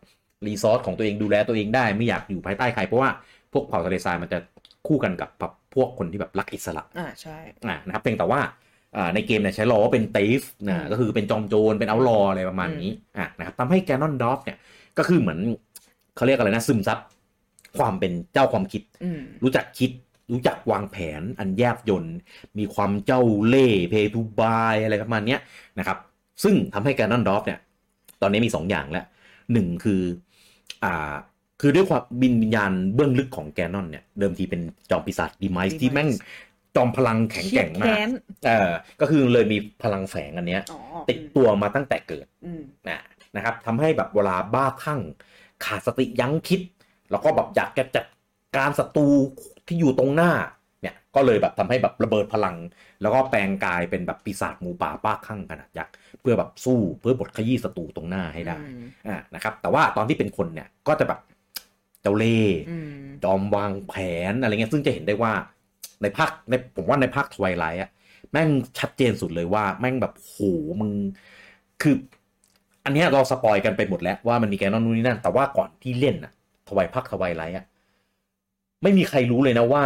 รีซอสของตัวเองดูแลตัวเองได้ไม่อยากอยู่ภายใต้ใคร เพราะว่าพวกเผ่าทะเลทรายมันจะคู่กันกับแบบพวกคนที่แบบรักอิสระอ่าใช่อ่านะครับเพียงแต่ว่าอ่าในเกมเนี่ยใช้ lore ว่าเป็น thief อืนะก็คือเป็นจอมโจรเป็น outlaw อะไรประมาณนี้อ่านะครับทำให้ Ganondorf เนี่ยก็คือเหมือนเขาเรียกอะไรนะซึมซับความเป็นเจ้าความคิดอืมรู้จักคิดรู้จักวางแผนอันแยบยนต์มีความเจ้าเล่ห์เพทุบายอะไรประมาณเนี้ยนะครับ ซึ่งทำให้ Ganondorf เนี่ย ตอนนี้มีสองอย่างแล้วหนึ่งคืออ่าคือด้วยความบินวิญญาณเบื้องลึกของแกนนอนเนี่ย เดิมทีเป็นจอมปีศาจดีไมซ์ที่แม่งจอมพลังแข็งแกร่งมาเครียดกแค้นเออก็คือเลยมีพลังแฝงอันเนี้ยอ๋อติดตัวมาตั้งแต่เกิดอืมนะนะครับทำให้แบบเวลาบ้าคลั่งขาดสติยั้งคิด แล้วก็แบบอยากจะจัดการศัตรูที่อยู่ตรงหน้า เนี่ยก็เลยแบบทำให้แบบระเบิดพลัง แล้วก็แปลงกายเป็นแบบปีศาจหมูป่าบ้าคลั่งขนาดยักษ์เพื่อแบบสู้เพื่อบดขยี้ศัตรูตรงหน้าให้ได้อืมอ่านะครับแต่ว่าตอนที่เป็นคนเนี่ยก็จะแบบเจ้าเล่ห์อืมจอมวางแผนอะไรเงี้ยซึ่งจะเห็นได้ว่าในภาคในผมว่าในภาค Twilight อะแม่งชัดเจนสุดเลยว่าแม่งแบบโหมึงคือ อันเนี้ยเรา spoil กันไปหมดแล้วว่ามันมี Ganon นู่นนี่นั่น แต่ว่าก่อนที่เล่นอะ Twi ภาค Twilight อะไม่มีใครรู้เลยนะว่า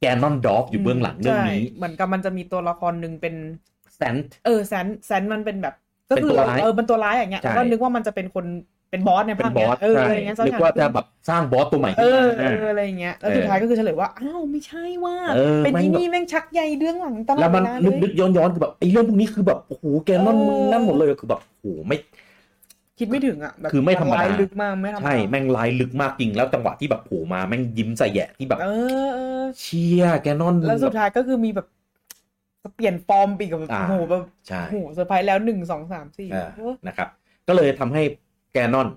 Ganondorf อยู่เบื้องหลังเรื่องนี้ใช่เหมือนกับมันจะมีตัวละครหนึ่งเป็นแซนเออแซนแซนมันเป็นแบบก็เป็นคือตัวร้ายเออเป็นตัวร้ายอย่างเงี้ยใช่ก็นึกว่ามันจะเป็นคนเป็นบอสในเป็ภาคนบเนี้อยสเออใช่อะไรเงี้ยสักนึกอย่างว่าจะแบบสร้างบอสตัวใหม่เอขึ้นอมาเอออะไรเงี้ยแล้วเออสุดท้ายก็คือเฉลยว่าอ้าวไม่ใช่ว่าเออเป็นแม่อีงแบบนี่แม่งชักใยเรื่องหลังตลอดแล้วมันเวลานึกเลนึยกย้อนย้อนคือแบบไอ้เรื่องพวกนี้คือแบบโอ้โหแกนนอนเออมึงนั่นหมดเลยคือแบบโอ้โหไม่ คิดไม่ถึงอะแบบคือไม่ธรรมดาร้ายลึกมากไม่ธรรมดาใช่แม่งลายลึกมากจริงแล้วจังหวะที่แบบโผล่มาแม่งยิ้มใส่แยะที่แบบเออเออเชีย Ganon แล้วสุดแบบท้ายก็คือมีแบบเปลี่ยนฟอร์มไปอีกแบบอ่าโอ้โหแบบใช่โอ้โหเซอร์ไพรส์แล้วหนึ่งสองสามสี่เออเออนะครับ ก็เลยทำให้ Ganon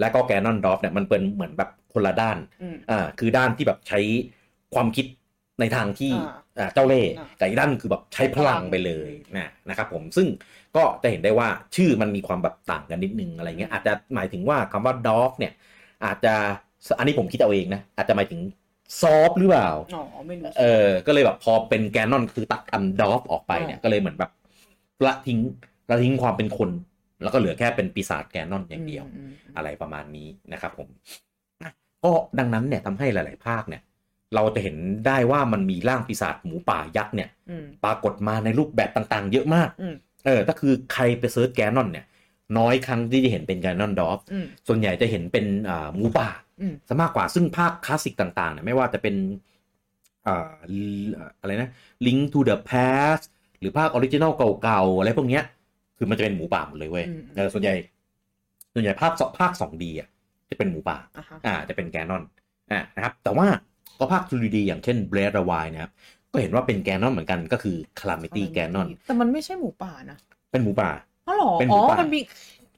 และก็ Ganondorf เนี่ยมันเป็นเหมือนแบบคนละด้านอืมอ่าคือด้านที่แบบใช้ความคิดในทางที่อ่าอ่าเจ้าเล่ห์อ่าแต่อีกด้านคือแบบใช้พลังไปเลยนะนะครับผมซึ่ง ก็จะเห็นได้ว่าชื่อมันมีความแบบต่างกันนิดนึงอะไรเงี้ยอาจจะหมายถึงว่าคำว่า dorf เนี่ยอาจจะอันนี้ผมคิดเอาเองนะอาจจะหมายถึงซอฟหรือเปล่าอ๋อไม่รู้เออก็เลยแบบพอเป็นแกนนอนคือตัดอันดอฟออกไปเนี่ยอ่าก็เลยเหมือนแบบละทิ้งละทิ้งความเป็นคน แล้วก็เหลือแค่เป็นปีศาจแกนนอนอย่างเดียวมอะไรประมาณนี้นะครับผมอะก็ดังนั้นเนี่ยทำให้หลาย ๆ ภาคเนี่ย เราจะเห็นได้ว่ามันมีร่างปีศาจหมูป่ายักษ์เนี่ยอืมปรากฏมาในรูปแบบต่าง ๆ เยอะมากอืม เออถ้าคือใครไป search แกนนอนเนี่ย น้อยครั้งที่จะเห็นเป็นแกนนอนดอฟอืมส่วนใหญ่จะเห็นเป็นอ่าหมูป่าอืมซะมากกว่าซึ่งภาคคลาสสิกต่างๆเนี่ยไม่ว่าจะเป็นอ่าอะไรนะ Link to the Past หรือภาค original เก่าๆ อะไรพวกเนี้ย คือมันจะเป็นหมูป่าหมดเลยเว้ยอืมเออส่วนใหญ่ ส่วนใหญ่ภาคสภาค 2D อะจะเป็นหมูป่าอะฮะอ่า จะเป็นแกนนอนอ่านะครับ แต่ว่าก็ภาค 3D อย่างเช่น Breath of the Wild นะครับ ก็เห็นว่าเป็นแกนนอนเหมือนกันก็คือ Calamity แกนนอน แต่มันไม่ใช่หมูป่านะ เป็นหมูป่าอ๋อเหรอเป็นหมูอ๋อป่ามัมันมี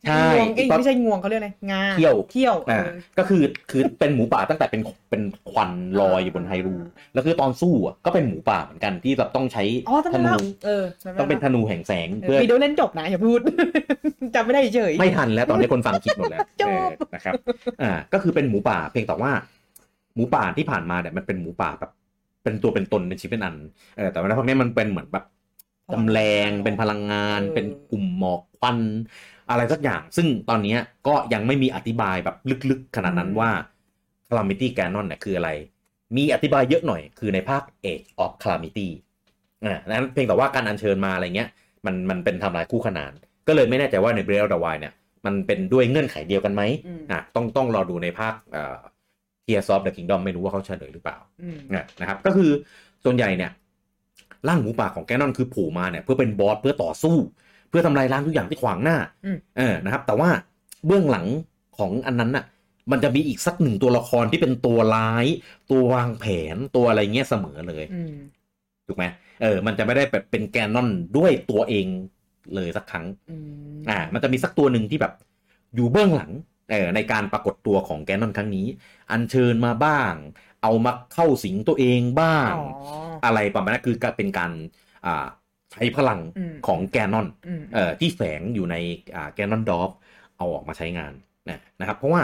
ใช่งวงเอ้ยไม่ใช่งวงเขาเรียกอะไรงาเขี้ยวเขี้ยวอ่าเออก็คือคือเป็นหมูป่าตั้งแต่เป็นเป็นควันลอยอยู่บนไฮรูแล้วคือตอนสู้อะก็เป็นหมูป่าเหมือนกันที่แบบต้องใช้อ๋อจำธได้นูแล้วเออจำได้ต้องเป็นธแล้วนูแห่งแสงเอเพื่ออวิดีโอเล่นจบนะอย่าพูดจำไม่ได้เฉยไม่ทันแล้วตอนนี้คนฟังคิดหมดแล้วจบเออนะครับอ่าก็คือเป็นหมูป่าเพียงแต่ว่า หมูป่าที่ผ่านมาเนี่ยมันเป็นหมูป่าแบบ เป็นตัวเป็นตนเป็นชิ้นเป็นอันเออแต่ว่าพวกนี้มันเป็นเหมือนแบบจำแรงเป็นพลังงาน เป็นกลุ่มหมอกควันอะไรสักอย่าง ซึ่งตอนนี้ก็ยังไม่มีอธิบายแบบลึกๆ ขนาดนั้นว่า Calamity Ganon เนี่ยคืออะไร มีอธิบายเยอะหน่อยคือในภาค Age of Calamity อ่านั้นเพียงแต่ว่าการอัญเชิญมาอะไรเงี้ย มันมันเป็นทำลายคู่ขนาน ก็เลยไม่แน่ใจว่าใน Breath of the Wild เนี่ย มันเป็นด้วยเงื่อนไขเดียวกันไหมอืมอะต้องต้องรอดูในภาคเอ่อ Tears of the Kingdom ไม่รู้ว่าเขาเฉลยหรือเปล่าอืมนะนะครับ ก็คือส่วนใหญ่เนี่ยร่างหมูป่าของแกนนอนคือโผล่มาเนี่ยเพื่อเป็นบอสเพื่อต่อสู้ เพื่อทำลายล้างทุกอย่างที่ขวางหน้าอืมเออนะครับ แต่ว่าเบื้องหลังของอันนั้นน่ะ มันจะมีอีกสักหนึ่งตัวละครที่เป็นตัวร้าย ตัววางแผนตัวอะไรเงี้ยเสมอเลยอืมถูกไหมเออ มันจะไม่ได้แบบเป็นแกนนอนด้วยตัวเองเลยสักครั้งอืมอ่า มันจะมีสักตัวหนึ่งที่แบบ อยู่เบื้องหลังเออ ในการปรากฏตัวของแกนนอนครั้งนี้ อัญเชิญมาบ้าง เอามาเข้าสิงตัวเองบ้างอ๋ออะไรประมาณนั้นคือการเป็นการอ่าใช้พลังอืมของแกนนอนอืมเอ่อที่แฝงอยู่ในอ่าแกนนอนดอฟเอาออกมาใช้งานนะนะครับ เพราะว่า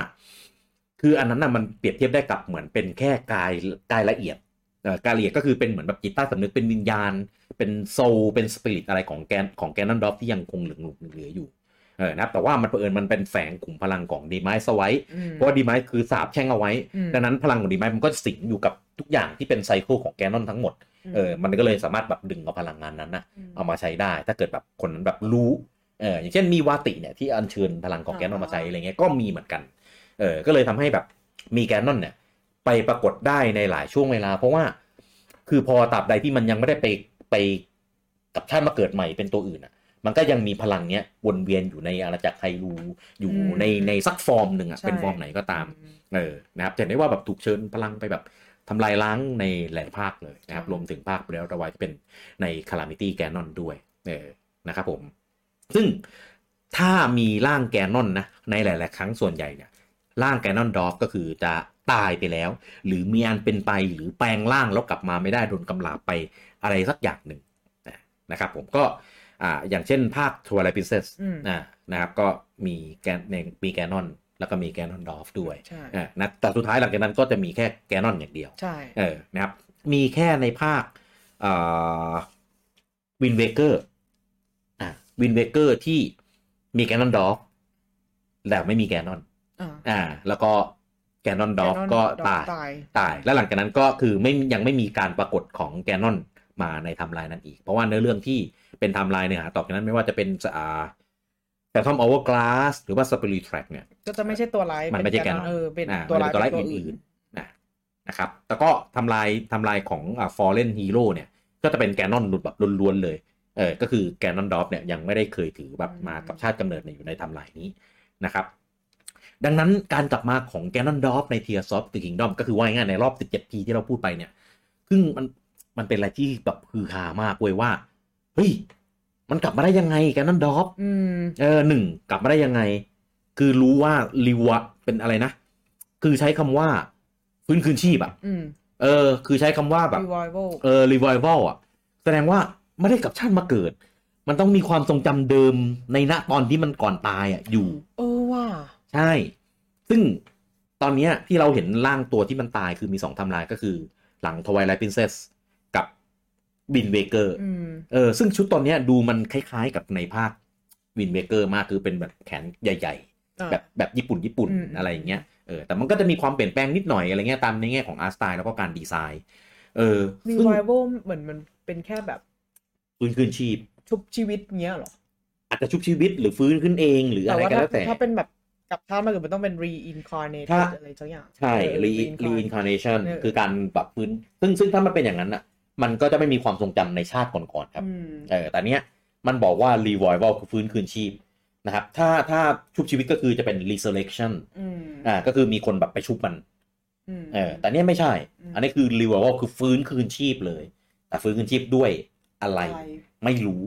คืออันนั้นน่ะมันเปรียบเทียบได้กับเหมือนเป็นแค่กายกายละเอียดเอ่อกายละเอียดก็คือเป็นเหมือนแบบจิตใต้สำนึกเป็นวิญญาณ เป็นโซลเป็นสปิริตอะไรของแกนของแกนนอนดอฟที่ยังคงเหลือเหลืออยู่ เออนะครับแต่ว่ามันเผอิญมันเป็นแฝงกลุ่มพลังของดีไมซ์ไว้อืมเพราะว่าดีไมซ์คือสาบแช่งเอาไว้อืมดังนั้นพลังของดีไมซ์มันก็สิงอยู่กับทุกอย่างที่เป็นไซเคิลของแกนนอนทั้งหมด เออ มันก็เลยสามารถแบบดึงเอาพลังงานนั้นนะมเอามาใช้ได้ ถ้าเกิดแบบคนนั้นแบบรู้ เออ อย่างเช่นมีวาติเนี่ยที่อัญเชิญพลังของแกนนอนมาใช้อะไรเงี้ย ก็มีเหมือนกัน เออ ก็เลยทำให้แบบมีแกนนอนเนี่ยไปปรากฏได้ในหลายช่วงเวลา เพราะว่า คือพอตับใดที่มันยังไม่ได้ไปไปกับชาติมาเกิดใหม่เป็นตัวอื่นอะ มันก็ยังมีพลังเนี้ยวนเวียนอยู่ในอาณาจักรไครูอยู่อืมในในสักฟอร์มหนึ่งอะใช่เป็นฟอร์มไหนก็ตามอืมเออนะครับจะเห็นได้ว่าแบบถูกเชิญพลังไปแบบทำลายล้างในหลายภาคเลยนะครับใช่รวมถึงภาคเบรลระวายที่เป็นในคา l ามิตี้แกนนอนด้วยเออนะครับผม ซึ่งถ้ามีร่างแกนนอนนะในหลาย ๆ ครั้งส่วนใหญ่เนี่ยร่างแกนนอนดอฟก็คือจะตายไปแล้ว หรือมีอันเป็นไปหรือแปลงร่างแล้วกลับมาไม่ได้โดนกำลาบไปอะไรสักอย่างหนึ่งนะครับผมก็ อ่าอย่างเช่นภาค Twilight Princess อืมอ่านะครับก็มีแกนในมีแกนนอนแล้วก็มีแกนนอนดอฟด้วยใช่อ่านะแต่สุดท้ายหลังจากนั้นก็จะมีแค่แกนนอนอย่างเดียวใช่เออนะครับมีแค่ในภาค Wind Waker อ่า Wind Waker ที่มีแกนนอนดอฟแต่ไม่มีแกนนอนอ่าอ่าแล้วก็แกนนอนดอฟ Ganon ก็ Dwarf ตายตายตาย แล้วหลังจากนั้นก็คือไม่ยังไม่มีการปรากฏของแกนนอน มาในไทำลายนั้นอีก เพราะว่าเนื้อเรื่องที่เป็นไทำลายเนื้อหาต่อจากนั้นไม่ว่าจะเป็นอ่าแต่ทอมอเวอร์กลาสหรือว่าสปิริตแทร็กเนี่ย ก็จะไม่ใช่ตัวร้ายมันไม่ใช่เป็แกนนอนเออเป็นอ่าตัวร้ายมันเป็นตัวร้ายเป็นอื่นๆนะนะครับแล้วก็ทำลายทำลายของอ่าฟอร์เรนฮีโร่เนี่ย ก็จะเป็นแกนนอนแบบล้วนๆเลยเออก็คือแกนนอนดอฟเนี่ยยังไม่ได้เคยถือแบบมากับชาติกำเนิดในอยู่ในทำลายนี้นะครับดังนั้นการกลับมาของแกนนอนดอฟใน Tears of the Kingdom ก็คือว่าง่ายๆในรอบ 17 ปีที่เราพูดไปเนี่ย ซึ่งมัน มันเป็นอะไรที่แบบฮือฮามากเว้ยว่าเฮ้ยมันกลับมาได้ยังไงแกนนอนดอฟอืมเออหนึ่งกลับมาได้ยังไง คือรู้ว่ารีวะเป็นอะไรนะ คือใช้คำว่าฟื้นคืนชีพอะอืมเออ คือใช้คำว่าแบบ revival เออรีไววัลอะแสดงว่าไม่ได้กลับชาติมาเกิด มันต้องมีความทรงจำเดิมในณตอนที่มันก่อนตายอะอยู่ เออว่ะใช่ ซึ่งตอนเนี้ยที่เราเห็นร่างตัวที่มันตายคือมีสองไทำลายก็คือ หลังทวายไลท์ p ินเซสกับ Wind Waker อืมเออซึ่งชุดตอนเนี้ยดูมันคล้ายๆกับในภาค Wind Waker มากคือเป็นแบบแขนใหญ่อะๆแบบแบบญี่ปุ่นญี่ปุ่นอืมอะไรอย่างเงี้ยเออแต่มันก็จะมีความเปลี่ยนแปลงนิดหน่อยอะไรเงี้ยตามในแง่ของอาร์ตสไตล์แล้วก็การดีไซน์เออซึ่ง revival เหมือนมันเป็นแค่แบบฟื้นคืนชีพ ชุบชีวิตเงี้ยเหรอ อาจจะชุบชีวิตหรือฟื้นขึ้นเองหรือแต่อะไรว่าก็ถ้าแล้วแต่ถ้าเป็นแบบกลับชาติมาเกิดมันต้องเป็น reincarnate ถ้าอะไรสักอย่าง ใช่เออ re reincarnate reincarnation เออคือการปรับฟื้นซึ่งซึ่งถ้ามันเป็นอย่างนั้นอะ มันก็จะไม่มีความทรงจำในชาติก่อนๆครับอืมเออแต่เนี้ยมันบอกว่า revival คือฟื้นคืนชีพนะครับ ถ้าถ้าชุบชีวิตก็คือจะเป็น resurrection อืมอ่าก็คือมีคนแบบไปชุบมันอืมเออแต่เนี้ยไม่ใช่อืมอันนี้คือ revival คือฟื้นคืนชีพเลย แต่ฟื้นคืนชีพด้วยอะไรอะไร ไม่รู้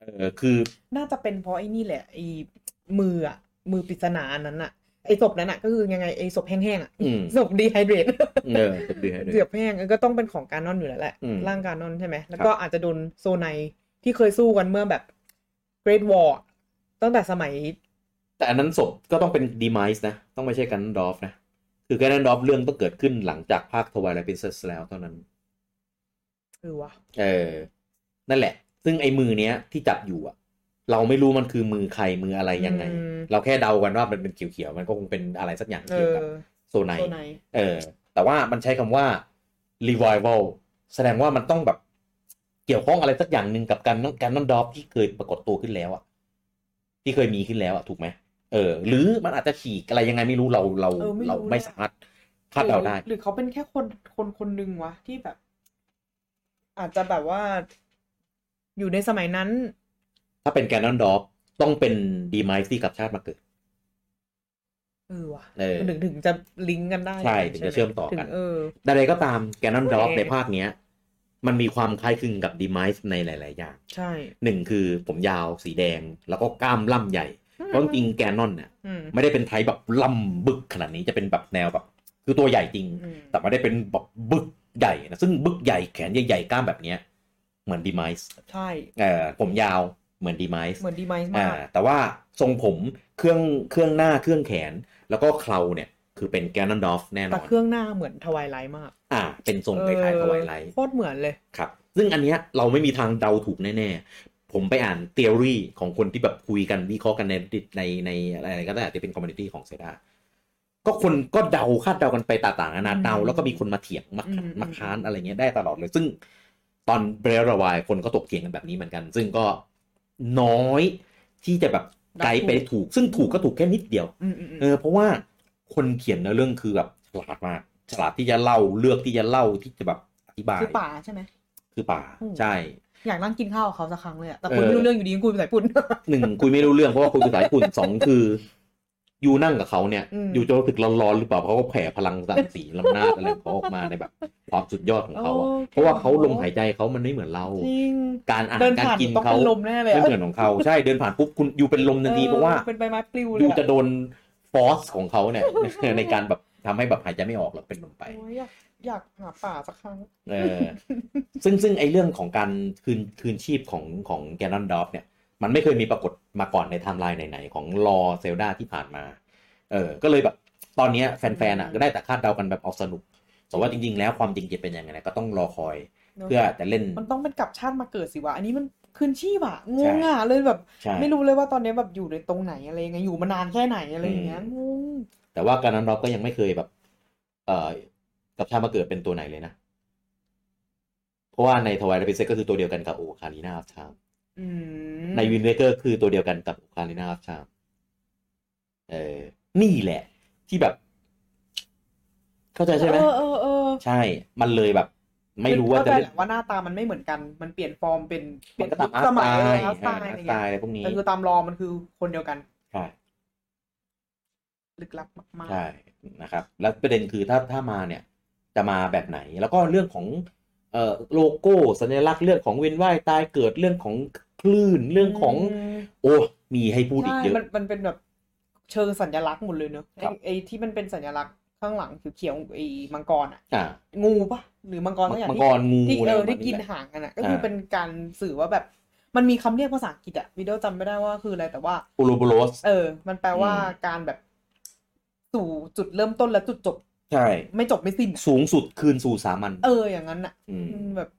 เออคือ น่าจะเป็นเพราะไอ้นี่แหละไอ้มืออะมือปริศนาอันนั้นอะ ไอ้ศพนั้นอะก็คือยังไงไอ้ศพแห้งๆอะอืมศพดีไฮเดรตเออจะดีให้ด้วยเกือบแห้งก็ต้องเป็นของการนอนอยู่แล้วแหละอืมร่างการนอนใช่ไหมแล้วก็อาจจะโดนโซไนที่เคยสู้กันเมื่อแบบ Great War ตั้งแต่สมัย แต่อันนั้นศพก็ต้องเป็น demise นะ ต้องไม่ใช่กันดอฟนะ คือกันดอฟเรื่องต้องเกิดขึ้นหลังจากภาค Twilight Princess แล้วเท่านั้นเออวะเออ นั่นแหละ ซึ่งไอ้มือเนี้ยที่จับอยู่อะ เราไม่รู้มันคือมือใครมืออะไรยังไงอืมเราแค่เดากันว่ามันเป็นเขียวๆมันก็คงเป็นอะไรสักอย่างเอเกี่ยวอกับโซไนโซไนเออ แต่ว่ามันใช้คำว่า revival แสดงว่ามันต้องแบบเกี่ยวข้องอะไรสักอย่างหนึ่งกับการการนอนดอฟที่เคยปรากฏตัวขึ้นแล้วอะที่เคยมีขึ้นแล้วอะถูกไหมเออ หรือมันอาจจะฉีกอะไรยังไงไม่รู้เราเราเออไม่รู้เราไม่เลยอะสามารถคาดเดาได้หรือหรือเขาเป็นแค่คนคนคนหนึ่งวะที่แบบ อาจจะแบบว่า อยู่ในสมัยนั้น ถ้าเป็นแกนนอนดอฟต้องเป็นดีไมซ์ที่กลับชาติมาเกิดเออว่ะเออถึงถึงจะลิงก์กันได้ ใช่ ถึงจะเชื่อมต่อกันถึงเออใดๆก็ตามแกนนอนดอฟโอเคในภาคเนี้ย มันมีความคล้ายคลึงกับดีไมซ์ในหลาย ๆ อย่าง ใช่หนึ่งคือผมยาวสีแดงแล้วก็กล้ามล่ำใหญ่ เพราะจริงๆแกนนอนเนี่ยอืมไม่ได้เป็นไทป์แบบล่ำบึกขนาดนี้จะเป็นแบบแนวแบบ คือตัวใหญ่จริงอืมแต่ไม่ได้เป็นแบบบึกใหญ่นะซึ่งบึกใหญ่แขนใหญ่ๆกล้ามแบบเนี้ยเหมือนดีไมซ์ใช่เอ่อผมยาว เหมือน Demise เหมือน Demise อ่ามากแต่ว่าทรงผมเครื่องเครื่องหน้าเครื่องแขน แล้วก็เคราเนี่ยคือเป็นแกนนอนดอฟแน่นแต่อนเครื่องหน้าเหมือน Twilight มาก อ่า เป็นทรงคล้ายๆ Twilightท์โคตรเหมือนเลยครับ ซึ่งอันเนี้ยเราไม่มีทางเดาถูกแน่ๆ ผมไปอ่าน theory ของคนที่แบบคุยกันวิเคราะห์กันในในในอะไรก็ได้ที่เป็น community ของ Zelda ก็คนก็เดาคาดเดากันไปต่างๆนานาอืมเดาแล้วก็มีคนมาเถียงมาอืมมาค้านอะไรเงี้ยได้ตลอดเลย ซึ่งตอนเบรรวายคนก็ตกเถียงกันแบบนี้เหมือนกัน ซึ่งก็ น้อยที่จะแบบไกด์ไปถูก ซึ่งถูกก็ถูกแค่นิดเดียวอืมอืมอืมเออเพราะว่าคนเขียนเนื้อเรื่องคือแบบฉลาดมากฉลาดที่จะเล่าเลือกที่จะเล่าที่จะแบบอธิบายคือป่าใช่ไหมคือป่าอืมใช่อยากนั่งกินข้าวกับเขาสักครั้งเลยอะแต่คุยเออไม่รู้เรื่องอยู่ดีคุยภาษาญี่ปุ่นหนึ่งคุยไม่รู้เรื่องเพราะว่าคุยภาษาญี่ปุ่นสองคือ ยูนั่งกับเขาเนี่ยอืมยูจะรู้สึกร้อนๆหรือเปล่าเพราะเขาแผ่พลังสังสีลำนาจอะไรของเขาออกมาในแบบความสุดยอดของเขาอะโอ้เพราะว่าเขาลมหายใจเขามันไม่เหมือนเราจริงการอาหาเดิรนการผ่านกินต้องเขาเป็นลมแน่เลยไม่อะเหมือนของเขาใช่เดินผ่านปุ๊บคุณยูเป็นลมทันทีเพราะว่าเป็นใบไม้ปลิวเลยยูอะจะโดนฟอสของเขาเนี่ยในการแบบทำให้แบบหายใจไม่ออกแล้วเป็นลมไปโอ้ยอยากอยากหาป่าสักครั้งเออซึ่งซึ่งไอเรื่องของการคืนคืนชีพของของแกนนอนดอฟเนี่ย มันไม่เคยมีปรากฏมาก่อนในไทม์ไลน์ไหนๆของรอเซลดาที่ผ่านมา เออ ก็เลยแบบตอนเนี้ยแฟนๆอะก็ได้แต่คาดเดากันแบบเอาสนุกแต่ว่าจริงๆ แล้วความจริงจะเป็นยังไงเนี่ยก็ต้องรอคอยเนอะเพื่อจะเล่น มันต้องเป็นกลับชาติมาเกิดสิวะ อันนี้มันคืนชีพอะงใช่งอะเลยแบบใช่ไม่รู้เลยว่าตอนนี้แบบอยู่ในตรงไหนอะไรยังไงอยู่มานานแค่ไหนอะไรอย่างเงี้ยอืมงงแต่ว่าการนั้นเราก็ยังไม่เคยแบบ เอ่อกับชาติมาเกิดเป็นตัวไหนเลยนะ เพราะว่าในทวายและพิเศษก็คือตัวเดียวกันกับโอคาลินาอัฟชามอืม ในวินเวเกอร์คือตัวเดียวกันกับโอคาลินาอัฟชามเออ นี่แหละ ที่แบบ เข้าใจใช่ไหมเออเออเออใช่ มันเลยแบบ ไม่รู้ว่าจะเข้ใจเล่แหนละว่าหน้าตามันไม่เหมือนกัน มันเปลี่ยนฟอร์มเป็นเปมัลี่ยนนก็ตามอาร์สตสมัไตยล์อาร์ตสไตล์อาอะไรร์ตสไตเงี้ยล์อะไรพวกนี้แต่คือตามรอมันคือคนเดียวกันใช่ลึกลับมากใช่นะครับ แล้วประเด็นคือถ้าถ้ามาเนี่ย จะมาแบบไหน แล้วก็เรื่องของเอ่อโลโก้สัญลักษณ์เรื่องของเวียนว่ายตายเกิดเรื่องของ คลื่นๆเรื่องของมโอ้ มีให้พูดอีกใช่เยอะ มันมันเป็นแบบเชิงสัญลักษณ์หมดเลยเนอะครัไอ้บไอ้ที่มันเป็นสัญลักษณ์ข้างหลังเขียวๆไอ้มังกรอะอ่างูปะหรือมังกรสักอย่างมังที่กรงูที่อะไรเอปอระมาณที่กินแหละหางกันอะ ก็คืออ่าเป็นการสื่อว่าแบบมันมีคำเรียกภาษาอังกฤษอะวิดีโอจำไม่ได้ว่าคืออะไรแต่ว่าอูโรโบโรสเออ มันแปลว่าอืมการแบบ สู่จุดเริ่มต้นและจุดจบ ใช่ ไม่จบไม่สิ้นอะสูงสุดคืนสู่สามัญเอออย่างนั้นอะอืมมันแบบ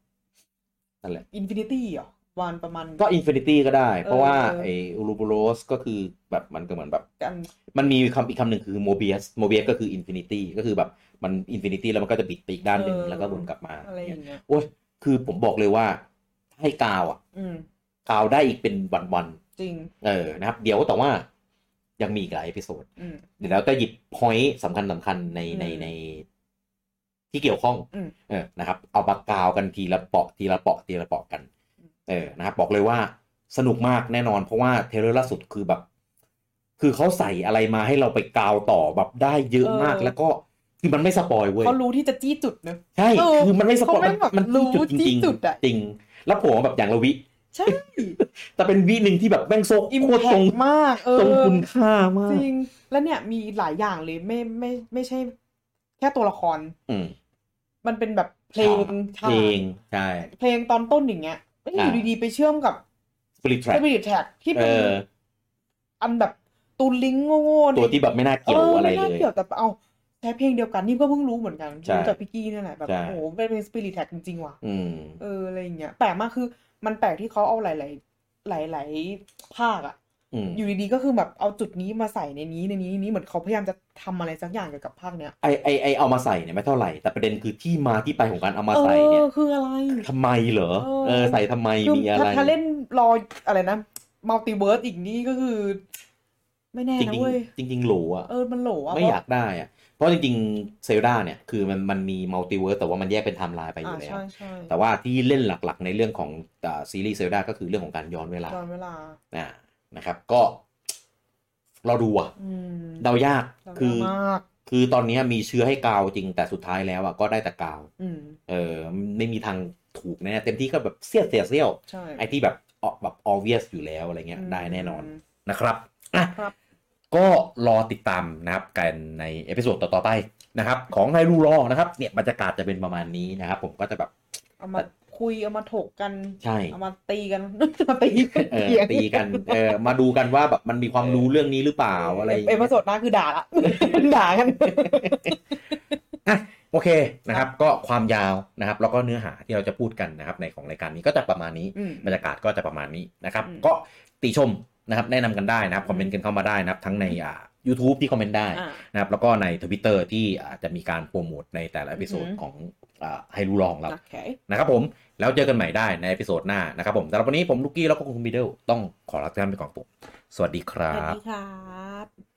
นั่นแหละ infinity เหรอ วันประมาณ ก็อินฟินิตี้ก็ได้ เพราะว่าเออไอ Ouroboros ก็คือแบบมันก็เหมือนแบบกันมันมีคำอีกคำหนึ่งคือ Mobius Mobius ก็คือ infinity ก็คือแบบมัน infinity แล้วมันก็จะบิดไปอีกด้านหนึ่งเออแล้วก็วนกลับมาอะไรอย่างเงี้ยโอ้ยคือผมบอกเลยว่าให้กาวอะอืมกาวได้อีกเป็นวันจริงๆเออนะครับ เดี๋ยวแต่ว่ายังมีอีกหลาย episode อืมเดี๋ยวเราจะหยิบ point สำคัญสำคัญในในอืมในที่เกี่ยวข้องอืมเออนะครับ เอามากาวกันทีละเปาะทีละเปาะทีละเปาะกัน เออนะครับบอกเลยว่าสนุกมากแน่นอน เพราะว่า trailer ล่าสุดคือแบบ คือเขาใส่อะไรมาให้เราไปกาวต่อแบบได้เยอะมากเออแล้วก็คือมันไม่ spoil เว้ยเขารู้ที่จะจี้จุดเนอะใช่เออคือมันไม่ spoil เขาไม่มันแบบมันรู้ที่จุดจที่ริงจุดอะจริง แล้วผมแบบอย่างละวิใช่ แต่เป็นวิหนึ่งที่แบบแม่งโซกอิมโคตรแพตรงกมากเออตรงคุณค่ามากจริง แล้วเนี่ยมีหลายอย่างเลยไม่ไม่ไม่ใช่ แค่ตัวละคร อืมมันเป็นแบบเพลงเพลงใช่เพลงตอนต้นอย่างเงี้ย ไม่ได้ออ่ายู่ดีๆไปเชื่อมกับสปิริตแทร็ s ปิริตแท็กที่เอเป็นออันแบบตูนลิงก์โง่ๆตัวที่แบบไม่น่าเกี่ยวอะไรม่เลน่ายเกี่ยวแต่เอาใช้เพลงเดียวกันนี่ก็เพิ่งรู้เหมือนกันใช่รู้จากพี่กี้นี่แหละแบบใช่โอ้โหเป็นเพลงสปิริตแท็กจริงๆว่ะอืมเอออะไรอย่างเงี้ยแปลกมากคือ มันแปลกที่เขาเอาหลาย ๆ หลาย ๆ ภาคอะ อืมอยู่ดีๆก็คือแบบเอาจุดนี้มาใส่ในนี้ในนี้ในนี้เหมือนเขาพยายามจะทำอะไรสักอย่างเกี่ยวกับภาคเนี้ยไอไอไอเอามาใส่เนี่ยไม่เท่าไหร่ แต่ประเด็นคือที่มาที่ไปของการเอามาใส่เนี่ยออคืออะไรทำไมเหรอเออเออใส่ทำไมคือมีอะไรถ้าถ้าเล่นรออะไรนะ multiverse อีกนี่ก็คือ ไม่แน่จรินะงเว้ยๆจริง ๆ โหลอะเออมันโหลอะไม่อยากได้อะเพราะจริงๆ Zelda เนี่ยคือมันมันมี multiverse แต่ว่ามันแยกเป็นไทม์ไลน์ไปออ่ายู่แล้วใช่ใช่แต่ว่าที่เล่นหลักๆ ในเรื่องของอ่าซีรีส์เซลดาก็คือเรื่องของการย้อนเวลาตอนเวลาอ่า นะครับ ก็เราดูอะอืมเดายากเราคือมากคือตอนนี้มีเชื้อให้กาวจริงแต่สุดท้ายแล้วอะก็ได้แต่กาวอืมเออไม่มีทางถูกแน่เต็มที่ก็แบบเสี้ยวเสียเสี้ยวใช่ไอ้ที่แบบออกแบบ obvious อยู่แล้วอะไรเงี้ยอืมได้แน่นอนนะครับอะครับก็รอติดตามนะครับกันใน episode ต่อๆไปนะครับ ของ Hyrule Lore นะครับ เนี่ยบรรยากาศจะเป็นประมาณนี้นะครับ ผมก็จะแบบเอามา คุยเอามาถกกันใช่เอามาตีกันมาตีเออเถียงตีกันเออมาดูกันว่าแบบมันมีความรู้เรื่องนี้หรือเปล่าอะไรอย่างเอเงี้ย episode หน้าคือด่าละด่ากันอะโอเคนะครับ ก็ความยาวนะครับ แล้วก็เนื้อหาที่เราจะพูดกันนะครับ ในของรายการนี้ก็จะประมาณนี้อืมบรรยากาศก็จะประมาณนี้นะครับอืมก็ติชมนะครับ แนะนำกันได้นะครับคอมเมนต์กันเข้ามาได้นะครับ ทั้งในอ่า YouTube ที่คอมเมนต์ได้อ่านะครับ แล้วก็ใน Twitter ที่อาจจะมีการโปรโมทในแต่ละ episode อือหือของอ่าให้รู้รองของเราโอเคนะครับผม แล้วเจอกันใหม่ได้ใน episode หน้านะครับผมสำหรับวันนี้ผมลูกกี้แล้วก็คุณมิเดิลต้องขอลาทุกท่านไปก่อนผมสวัสดีครับสวัสดีครับ